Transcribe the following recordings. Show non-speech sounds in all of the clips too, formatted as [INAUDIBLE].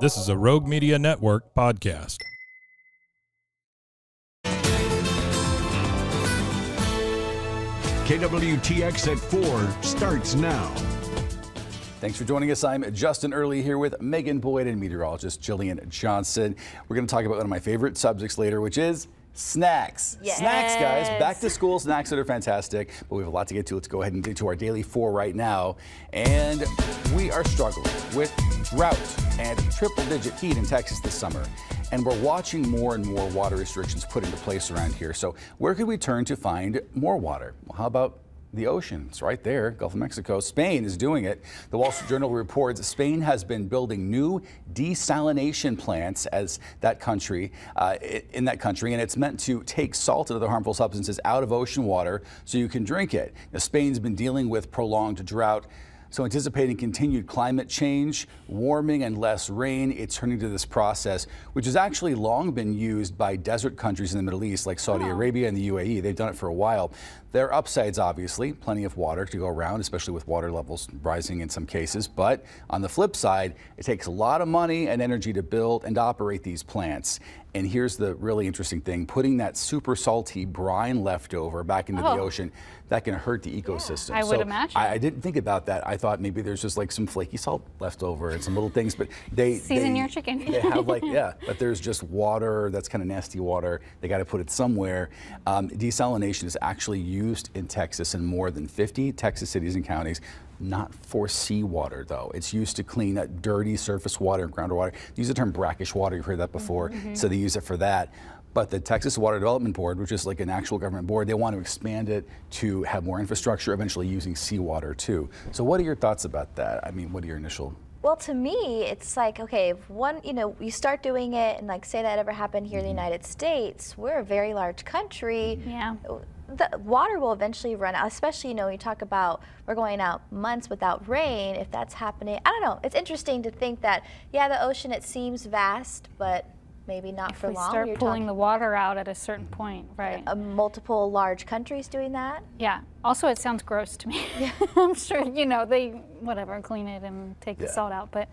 This is a Rogue Media Network podcast. KWTX at 4 starts now. Thanks for joining us. I'm Justin Early here with Megan Boyd and meteorologist Jillian Johnson. We're going to talk about one of my favorite subjects later, which is snacks. Yes. Snacks, guys. Back to school snacks that are fantastic, but we have a lot to get to. Let's go ahead and get to our daily four right now. And we are struggling with drought and triple digit heat in Texas this summer. And we're watching more and more water restrictions put into place around here. So, where could we turn to find more water? Well, how about the ocean. It's right there, Gulf of Mexico. Spain is doing it. The Wall Street Journal reports Spain has been building new desalination plants as that country uh, in that country, and it's meant to take salt and other harmful substances out of ocean water so you can drink it. Now, Spain's been dealing with prolonged drought. So, anticipating continued climate change, warming, and less rain, it's turning to this process, which has actually long been used by desert countries in the Middle East, like Saudi Oh. Arabia and the UAE. They've done it for a while. There are upsides, obviously, plenty of water to go around, especially with water levels rising in some cases. But on the flip side, it takes a lot of money and energy to build and operate these plants. And here's the really interesting thing putting that super salty brine leftover back into the Oh. ocean, that can hurt the ecosystem. I would imagine. I, I didn't think about that. I thought maybe there's just like some flaky salt left over and some little things, but they Season they- your chicken. they have like yeah, but there's just water that's kind of nasty water. They got to put it somewhere. Um, desalination is actually used in Texas in more than 50 Texas cities and counties. Not for seawater though. It's used to clean that dirty surface water and groundwater. They use the term brackish water. You've heard that before. Mm-hmm, mm-hmm. So they use it for that. But the Texas Water Development Board, which is like an actual government board, they want to expand it to have more infrastructure, eventually using seawater too. So, what are your thoughts about that? I mean, what are your initial Well, to me, it's like, okay, if one, you know, you start doing it and like say that ever happened here in the mm-hmm. United States, we're a very large country. Yeah. Uh, The water will eventually run out, especially, you know, you talk about we're going out months without rain. If that's happening, I don't know. It's interesting to think that, yeah, the ocean, it seems vast, but maybe not for we long. start You're pulling the water out at a certain point, right? uh, multiple large countries doing that. yeah. Also, it sounds gross to me. [LAUGHS] I'm sure you know they whatever clean it and take the salt out, but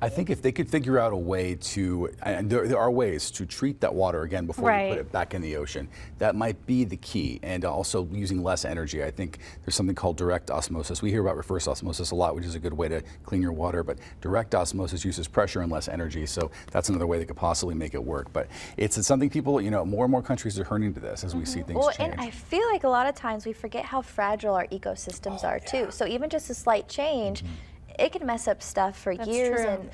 I think if they could figure out a way to, and there, there are ways to treat that water again before you put it back in the ocean, that might be the key. And also using less energy. I think there's something called direct osmosis. We hear about reverse osmosis a lot, which is a good way to clean your water, but direct osmosis uses pressure and less energy. So that's another way they could possibly make it work. But it's, it's something people, you know, more and more countries are turning to this as we see mm-hmm. things Well, change. and I feel like a lot of times we forget how fragile our ecosystems oh, are too. So even just a slight change, mm-hmm. It can mess up stuff for That's years true. and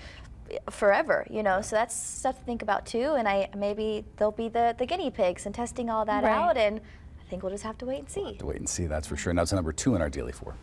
forever. You know, so that's stuff to think about too. And I maybe they'll be the the guinea pigs and testing all that Right. out. And I think we'll just have to wait and see. to wait and see, that's for sure. Now it's number two in our daily four.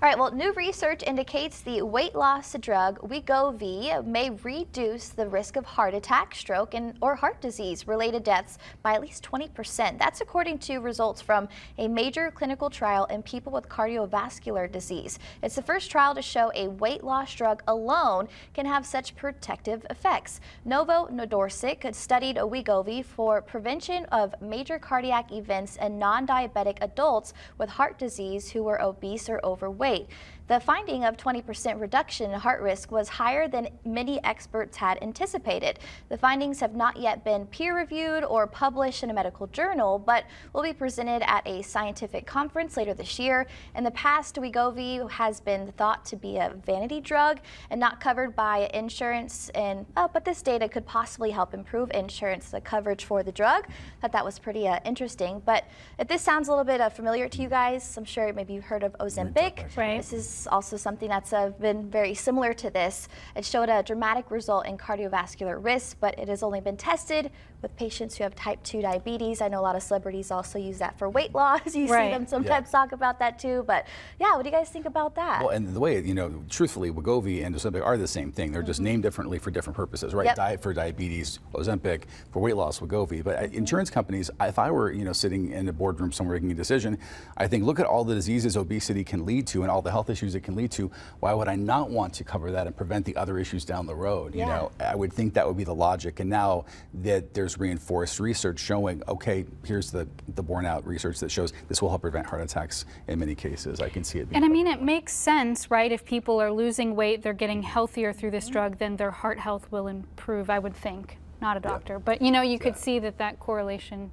All right, well, new research indicates the weight loss drug Wegovy may reduce the risk of heart attack, stroke, and or heart disease related deaths by at least 20%. That's according to results from a major clinical trial in people with cardiovascular disease. It's the first trial to show a weight loss drug alone can have such protective effects. Novo Nordisk studied Wegovy for prevention of major cardiac events in non-diabetic adults with heart disease who were obese or overweight weight. The finding of 20% reduction in heart risk was higher than many experts had anticipated. The findings have not yet been peer reviewed or published in a medical journal, but will be presented at a scientific conference later this year. In the past, Wegovy has been thought to be a vanity drug and not covered by insurance, and uh, but this data could possibly help improve insurance coverage for the drug. Thought that was pretty uh, interesting. But if this sounds a little bit uh, familiar to you guys, I'm sure maybe you've heard of Ozempic. Right. This is also something that's uh, been very similar to this. It showed a dramatic result in cardiovascular risk, but it has only been tested with patients who have type 2 diabetes. I know a lot of celebrities also use that for weight loss. [LAUGHS] You Right. see them sometimes talk about that too. But yeah, what do you guys think about that? Well, and the way, you know, truthfully, Wegovy and Ozempic are the same thing. They're just named differently for different purposes, right? Yep. Diet for diabetes, Ozempic, for weight loss, Wegovy. But uh, insurance companies, if I were, you know, sitting in a boardroom somewhere making a decision, I think look at all the diseases obesity can lead to and all the health issues it can lead to. Why would I not want to cover that and prevent the other issues down the road? You know, I would think that would be the logic. And now that there's reinforced research showing, okay, here's the, the borne out research that shows this will help prevent heart attacks in many cases. I can see it being And I mean, it makes sense, right? If people are losing weight, they're getting healthier through this drug, then their heart health will improve, I would think. Not a doctor, but you know, you could see that that correlation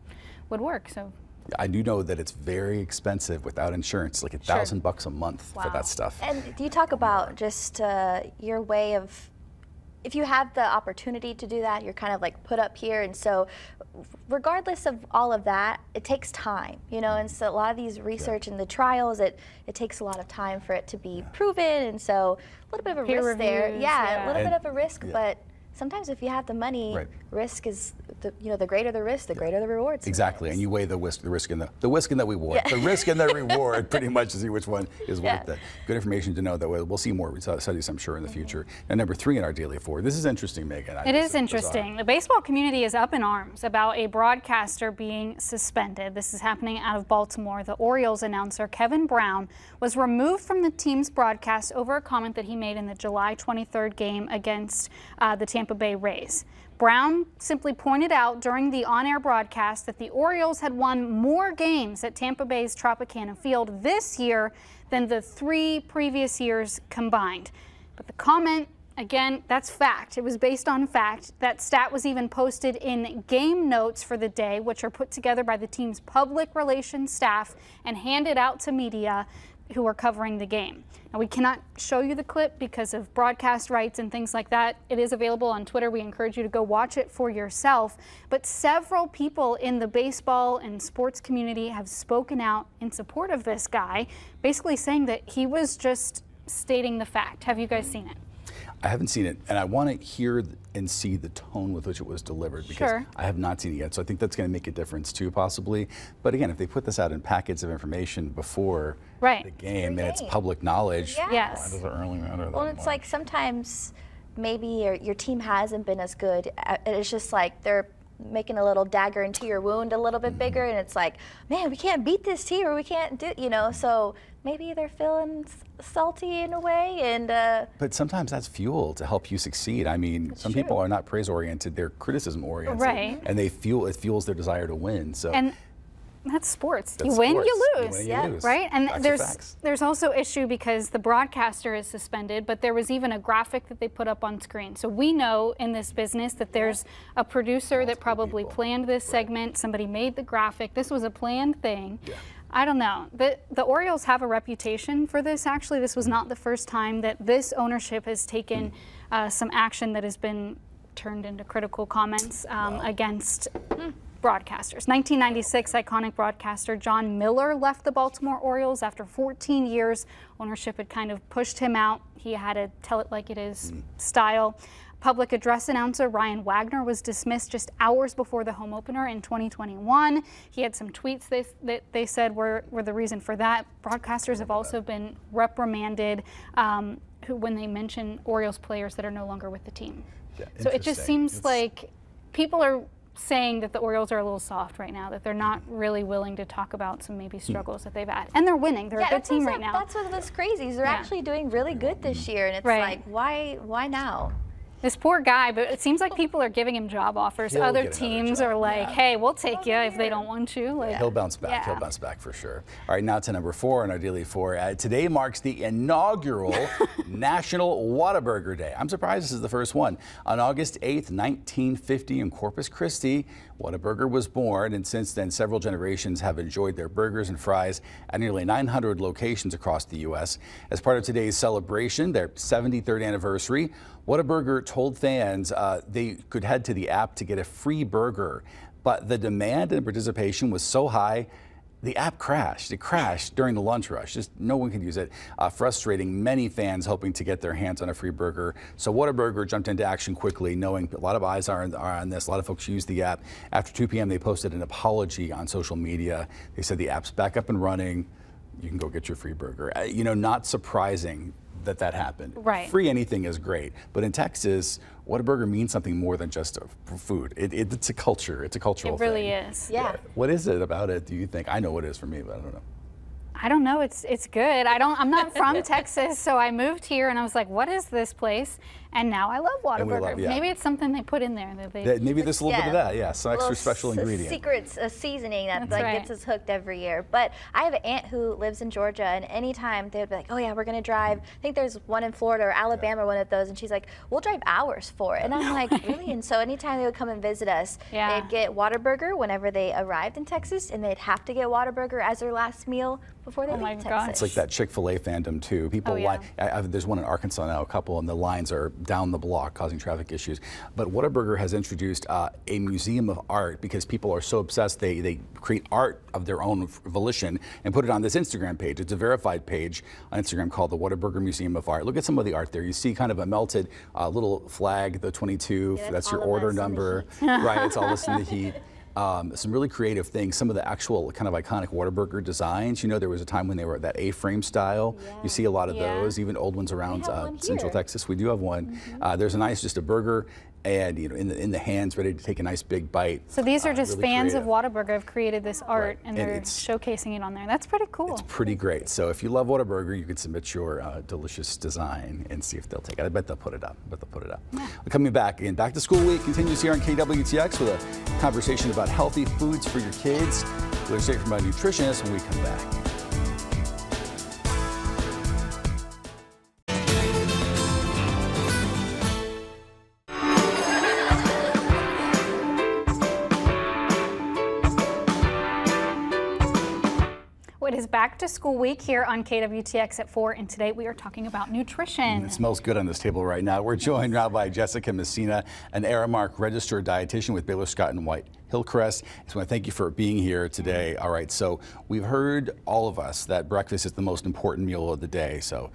would work. So I do know that it's very expensive without insurance, like a thousand bucks a month for that stuff. And do you talk about just uh, your way of, if you have the opportunity to do that, you're kind of like put up here. And so, regardless of all of that, it takes time, you know. And so, a lot of these research and the trials, it, it takes a lot of time for it to be proven. And so, a little bit of a Peer risk there. Yeah, yeah. a little And- bit of a risk, yeah. but sometimes if you have the money, Right. risk is, the, you know, the greater the risk, the greater the rewards. Exactly, and you weigh the risk, the risk and the the risk and the reward. The risk and the [LAUGHS] reward, pretty much, to see which one is Yeah. worth it. Good information to know that we'll, we'll see more studies, I'm sure, in the future. And number three in our daily four. This is interesting, Megan. I- It this is bizarre. interesting. The baseball community is up in arms about a broadcaster being suspended. This is happening out of Baltimore. The Orioles announcer Kevin Brown was removed from the team's broadcast over a comment that he made in the July 23rd game against uh, the Tampa Bay Rays. Brown simply pointed out during the on air broadcast that the Orioles had won more games at Tampa Bay's Tropicana Field this year than the three previous years combined. But the comment Again, that's fact. It was based on fact. That stat was even posted in game notes for the day, which are put together by the team's public relations staff and handed out to media who are covering the game. Now, we cannot show you the clip because of broadcast rights and things like that. It is available on Twitter. We encourage you to go watch it for yourself. But several people in the baseball and sports community have spoken out in support of this guy, basically saying that he was just stating the fact. Have you guys seen it? I haven't seen it, and I want to hear and see the tone with which it was delivered because Sure. I have not seen it yet. So I think that's going to make a difference too, possibly. But again, if they put this out in packets of information before Right. the game and it's public knowledge, Yeah. Yes. why does it really matter? Well, it's much? like sometimes maybe your, your team hasn't been as good. Uh, It's just like they're making a little dagger into your wound a little bit bigger, and it's like, man, we can't beat this team, or we can't do, you know. So maybe they're feeling salty in a way, and uh, But sometimes that's fuel to help you succeed. I mean, some people are not praise oriented; they're criticism oriented, Right. And they fuel it fuels their desire to win. So And that's sports. That's you win, sports. you You lose. win, you Yeah. lose. Right? And Facts there's there's also issue because the broadcaster is suspended, but there was even a graphic that they put up on screen. So we know in this business that there's a producer that probably people. planned this segment, somebody made the graphic. This was a planned thing. I don't know. The the Orioles have a reputation for this actually. This was not the first time that this ownership has taken uh, some action that has been turned into critical comments um, against broadcasters. 1996 iconic broadcaster Jon Miller left the Baltimore Orioles after 14 years. Ownership had kind of pushed him out. He had a tell it like it is style. Public address announcer Ryan Wagner was dismissed just hours before the home opener in 2021. He had some tweets they, that they said were, were the reason for that. Broadcasters have also been reprimanded um, who, when they mention Orioles players that are no longer with the team. Yeah, so it just seems It's- like people are saying that the Orioles are a little soft right now, that they're not really willing to talk about some maybe struggles that they've had. And they're winning. They're yeah, a good that's team what's right up. now. That's what was crazy. is They're Yeah. actually doing really good this year, and it's Right. like, why, why now? This poor guy, but it seems like people are giving him job offers. He'll Other teams job, are like, yeah. hey, we'll take you if they don't want you. Like, He'll bounce back. Yeah. He'll bounce back for sure. All right, now to number four on our daily four. Uh, today marks the inaugural [LAUGHS] National Whataburger Day. I'm surprised this is the first one. On August 8th, 1950, in Corpus Christi, Whataburger was born, and since then, several generations have enjoyed their burgers and fries at nearly 900 locations across the U.S. As part of today's celebration, their 73rd anniversary, Whataburger told fans uh, they could head to the app to get a free burger. But the demand and participation was so high, the app crashed. It crashed during the lunch rush. Just no one could use it, uh, frustrating many fans hoping to get their hands on a free burger. So Whataburger jumped into action quickly, knowing a lot of eyes are, are on this. A lot of folks use the app. After 2 p.m., they posted an apology on social media. They said the app's back up and running. You can go get your free burger. Uh, you know, not surprising that that happened. Right. Free anything is great, but in Texas, Whataburger means something more than just uh, a food. It, it, it's a culture. It's a cultural thing. it really thing. is. Yeah. What is it about it? Do you think? I know what it is for me, but I don't know. I don't know. It's it's good. I don't. I'm not from [LAUGHS] Texas, so I moved here and I was like, "What is this place?" And now I love And we Whataburger. love- yeah. Maybe it's something they put in there that they. That- maybe there's a little bit of that. Yeah, some extra special s- ingredient. Secret uh, seasoning that That's like right. gets us hooked every year. But I have an aunt who lives in Georgia, and anytime they would be like, "Oh yeah, we're gonna drive." I think there's one in Florida or Alabama, one of those, and she's like, "We'll drive hours for it." And I'm [LAUGHS] like, "Really?" And so anytime they would come and visit us, Yeah. they'd get Whataburger whenever they arrived in Texas, and they'd have to get Whataburger as their last meal before they Oh leave my Texas. gosh. It's like that Chick Fil A fandom too. People Oh, yeah. line. I, I, there's one in Arkansas now, a couple, and the lines are down the block, causing traffic issues. But Whataburger has introduced uh, a museum of art because people are so obsessed. They they create art of their own volition and put it on this Instagram page. It's a verified page on Instagram called the Whataburger Museum of Art. Look at some of the art there. You see kind of a melted uh, little flag, the 22. Yeah, that's your order us in the number. right. It's all [LAUGHS] this in the heat. Um, some really creative things. Some of the actual kind of iconic Whataburger designs. You know, there was a time when they were that A-frame style. You see a lot of Yeah. those, even old ones around uh, Central. Texas. We do have one. Uh, there's a nice, just a burger, and you know, in the in the hands, ready to take a nice big bite. so these are Uh, just really fans creative. of Whataburger have created this art Right. and And they're showcasing it on there. That's pretty cool. It's pretty great. So if you love Whataburger, you can submit your uh, delicious design and see if they'll take it. I bet they'll put it up. I bet they'll put it up. Well, coming back again, back to school week continues here on KWTX with a conversation about healthy foods for your kids. We'll straight from a nutritionist when we come back. It is back to school week here on KWTX at 4, and today we are talking about nutrition. Mm, it smells good on this table right now. We're joined now by Jessica Messina, an Aramark registered dietitian with Baylor Scott and White Hillcrest. I just want to thank you for being here today. All right, so we've heard all of us that breakfast is the most important meal of the day. So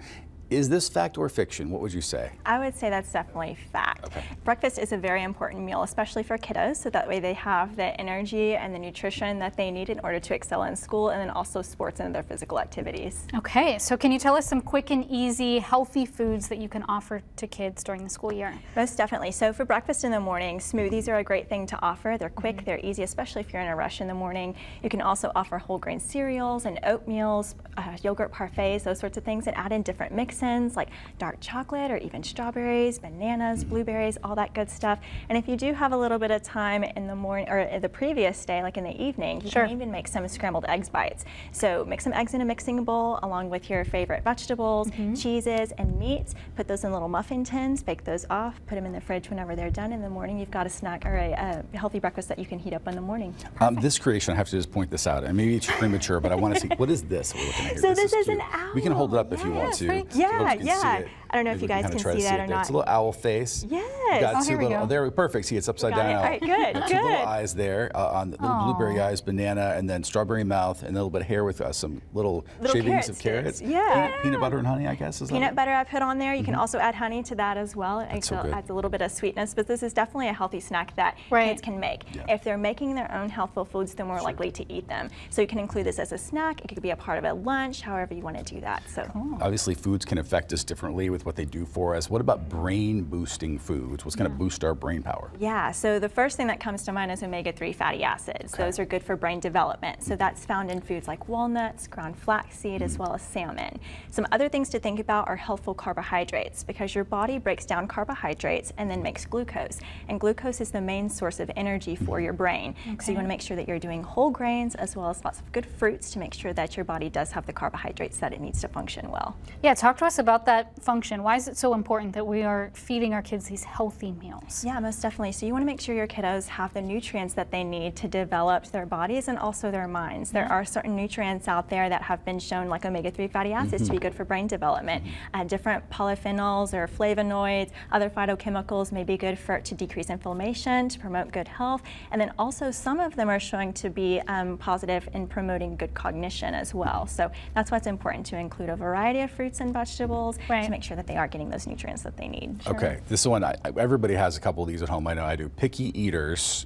is this fact or fiction? What would you say? I would say that's definitely fact. Okay. Breakfast is a very important meal, especially for kiddos, so that way they have the energy and the nutrition that they need in order to excel in school and then also sports and other physical activities. Okay, so can you tell us some quick and easy healthy foods that you can offer to kids during the school year? Most definitely. So for breakfast in the morning, smoothies are a great thing to offer. They're quick, they're easy, especially if you're in a rush in the morning. You can also offer whole grain cereals and oatmeals, uh, yogurt parfaits, those sorts of things, and add in different mix-ins like dark chocolate or even strawberries, bananas, blueberries, all that good stuff. And if you do have a little bit of time in the morning or the previous day, like in the evening, you Sure. can even make some scrambled eggs bites. So mix some eggs in a mixing bowl along with your favorite vegetables, cheeses, and meats. Put those in little muffin tins, bake those off, put them in the fridge whenever they're done. In the morning, you've got a snack or a, a healthy breakfast that you can heat up in the morning. Um, this creation, I have to just point this out, and maybe it's premature, but I want to see what is this we're looking at here? So this is cute. an We can hold it owl. up if you want to. so yeah, folks can see yeah. It. I don't know if you guys can try see that it or not. It's a little owl face. Yes. Got Oh, two here we little, go. there, perfect. See, it's upside down. it. owl. All right, good, Got [LAUGHS] Two little good. eyes there uh, on the little blueberry eyes, banana, and then strawberry mouth, and a little bit of hair with uh, some little, Little shavings carrot of carrots. sticks, yeah. Peanut, peanut butter and honey, I guess. Is Peanut it? butter I put on there. You can also add honey to that as well. It Mm-hmm. so adds, good. adds a little bit of sweetness, but this is definitely a healthy snack that Right. kids can make. Yeah. If they're making their own healthful foods, they're more likely to eat them. So you can include this as a snack. It could be a part of a lunch, however you want to do that. So Obviously, foods can affect us differently with what they do for us. What about brain boosting foods? foods. What's going to boost our brain power? Yeah, so the first thing that comes to mind is omega-3 fatty acids. Okay. Those are good for brain development. So that's found in foods like walnuts, ground flaxseed, mm. as well as salmon. Some other things to think about are healthful carbohydrates because your body breaks down carbohydrates and then makes glucose. And glucose is the main source of energy for your brain. Okay. So you want to make sure that you're doing whole grains as well as lots of good fruits to make sure that your body does have the carbohydrates that it needs to function well. Yeah, talk to us about that function. Why is it so important that we are feeding our kids these healthy meals? Yeah, most definitely. So you want to make sure your kiddos have the nutrients that they need to develop their bodies and also their minds. There are certain nutrients out there that have been shown, like omega-3 fatty acids, mm -hmm. to be mm-hmm. good for brain development. Uh, different polyphenols or flavonoids, other phytochemicals may be good for to decrease inflammation, to promote good health, and then also some of them are showing to be um, positive in promoting good cognition as well. So that's why it's important to include a variety of fruits and vegetables right. to make sure that they are getting those nutrients that they need. Sure. Okay, this one, I, everybody has a couple of these at home. I know I do. Picky eaters.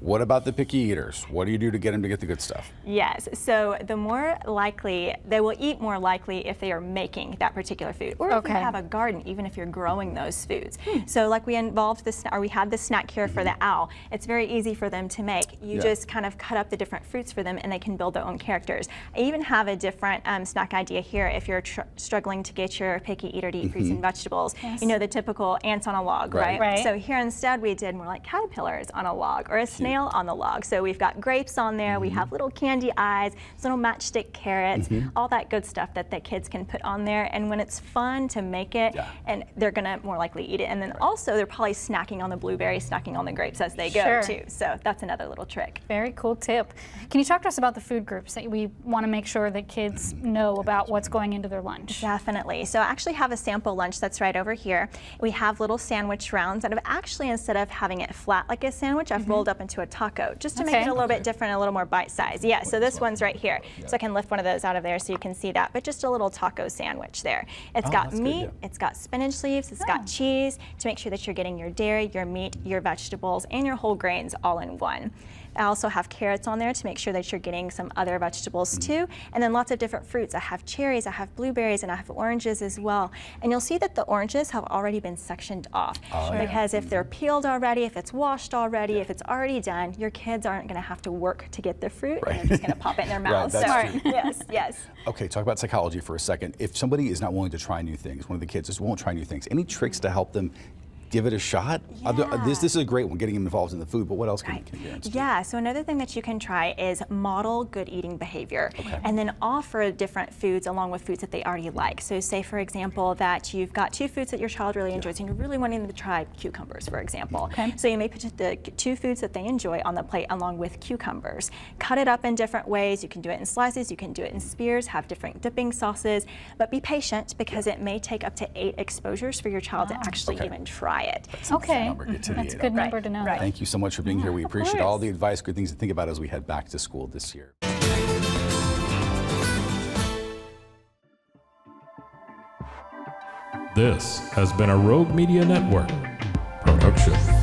What about the picky eaters? What do you do to get them to get the good stuff? Yes, so the more likely, they will eat more likely if they are making that particular food. Or if okay. you have a garden, even if you're growing those foods. Hmm. So like we involved this, or we had the snack here for the owl. It's very easy for them to make. You yeah. just kind of cut up the different fruits for them and they can build their own characters. I even have a different um, snack idea here if you're struggling to get your picky eater to eat mm -hmm. fruits and mm-hmm. vegetables. Yes. You know, the typical ants on a log, right. right? right? So here instead we did more like caterpillars on a log or a snake snail on the log. So we've got grapes on there, mm -hmm. we have mm-hmm. little candy eyes, little matchstick carrots, mm -hmm. all that good stuff that the kids can put on there. And when it's fun to make it, yeah. and they're gonna more likely eat it. And then also they're probably snacking on the blueberries, snacking on the grapes as they go sure. too. So that's another little trick. Very cool tip. Can you talk to us about the food groups that we want to make sure that kids know about what's going into their lunch? Definitely. So I actually have a sample lunch that's right over here. We have little sandwich rounds that have actually, instead of having it flat like a sandwich, I've mm -hmm. rolled up into a taco taco, just to okay. make it a little bit different, a little more bite-sized. Yeah, so this one's right here. So I can lift one of those out of there so you can see that, but just a little taco sandwich there. It's oh, got meat, good, yeah. it's got spinach leaves, It's oh. got cheese to make sure that you're getting your dairy, your meat, your vegetables, and your whole grains all in one. I also have carrots on there to make sure that you're getting some other vegetables mm. too. And then lots of different fruits. I have cherries, I have blueberries, and I have oranges as well. And you'll see that the oranges have already been sectioned off. Oh, because yeah. if they're peeled already, if it's washed already, if it's already done, your kids aren't going to have to work to get the fruit right. and they're just going to pop it in their [LAUGHS] mouths. right, so, yes, yes. Okay, talk about psychology for a second. If somebody is not willing to try new things, one of the kids just won't try new things, any tricks to help them give it a shot? Uh, yeah. This, this is a great one, getting them involved in the food, but what else can, right. can you do? Yeah, so another thing that you can try is model good eating behavior okay. and then offer different foods along with foods that they already like. So say, for example, that you've got two foods that your child really enjoys yeah. and you're really wanting them to try cucumbers, for example. Okay. So you may put the two foods that they enjoy on the plate along with cucumbers. Cut it up in different ways. You can do it in slices, you can do it in spears, have different dipping sauces, but be patient because it may take up to eight exposures for your child to actually okay. even try try it. That's okay. Number, mm-hmm. That's a good number right. to know. Right. Thank you so much for being yeah, here. We appreciate course. all the advice, good things to think about as we head back to school this year. This has been a Rogue Media Network production.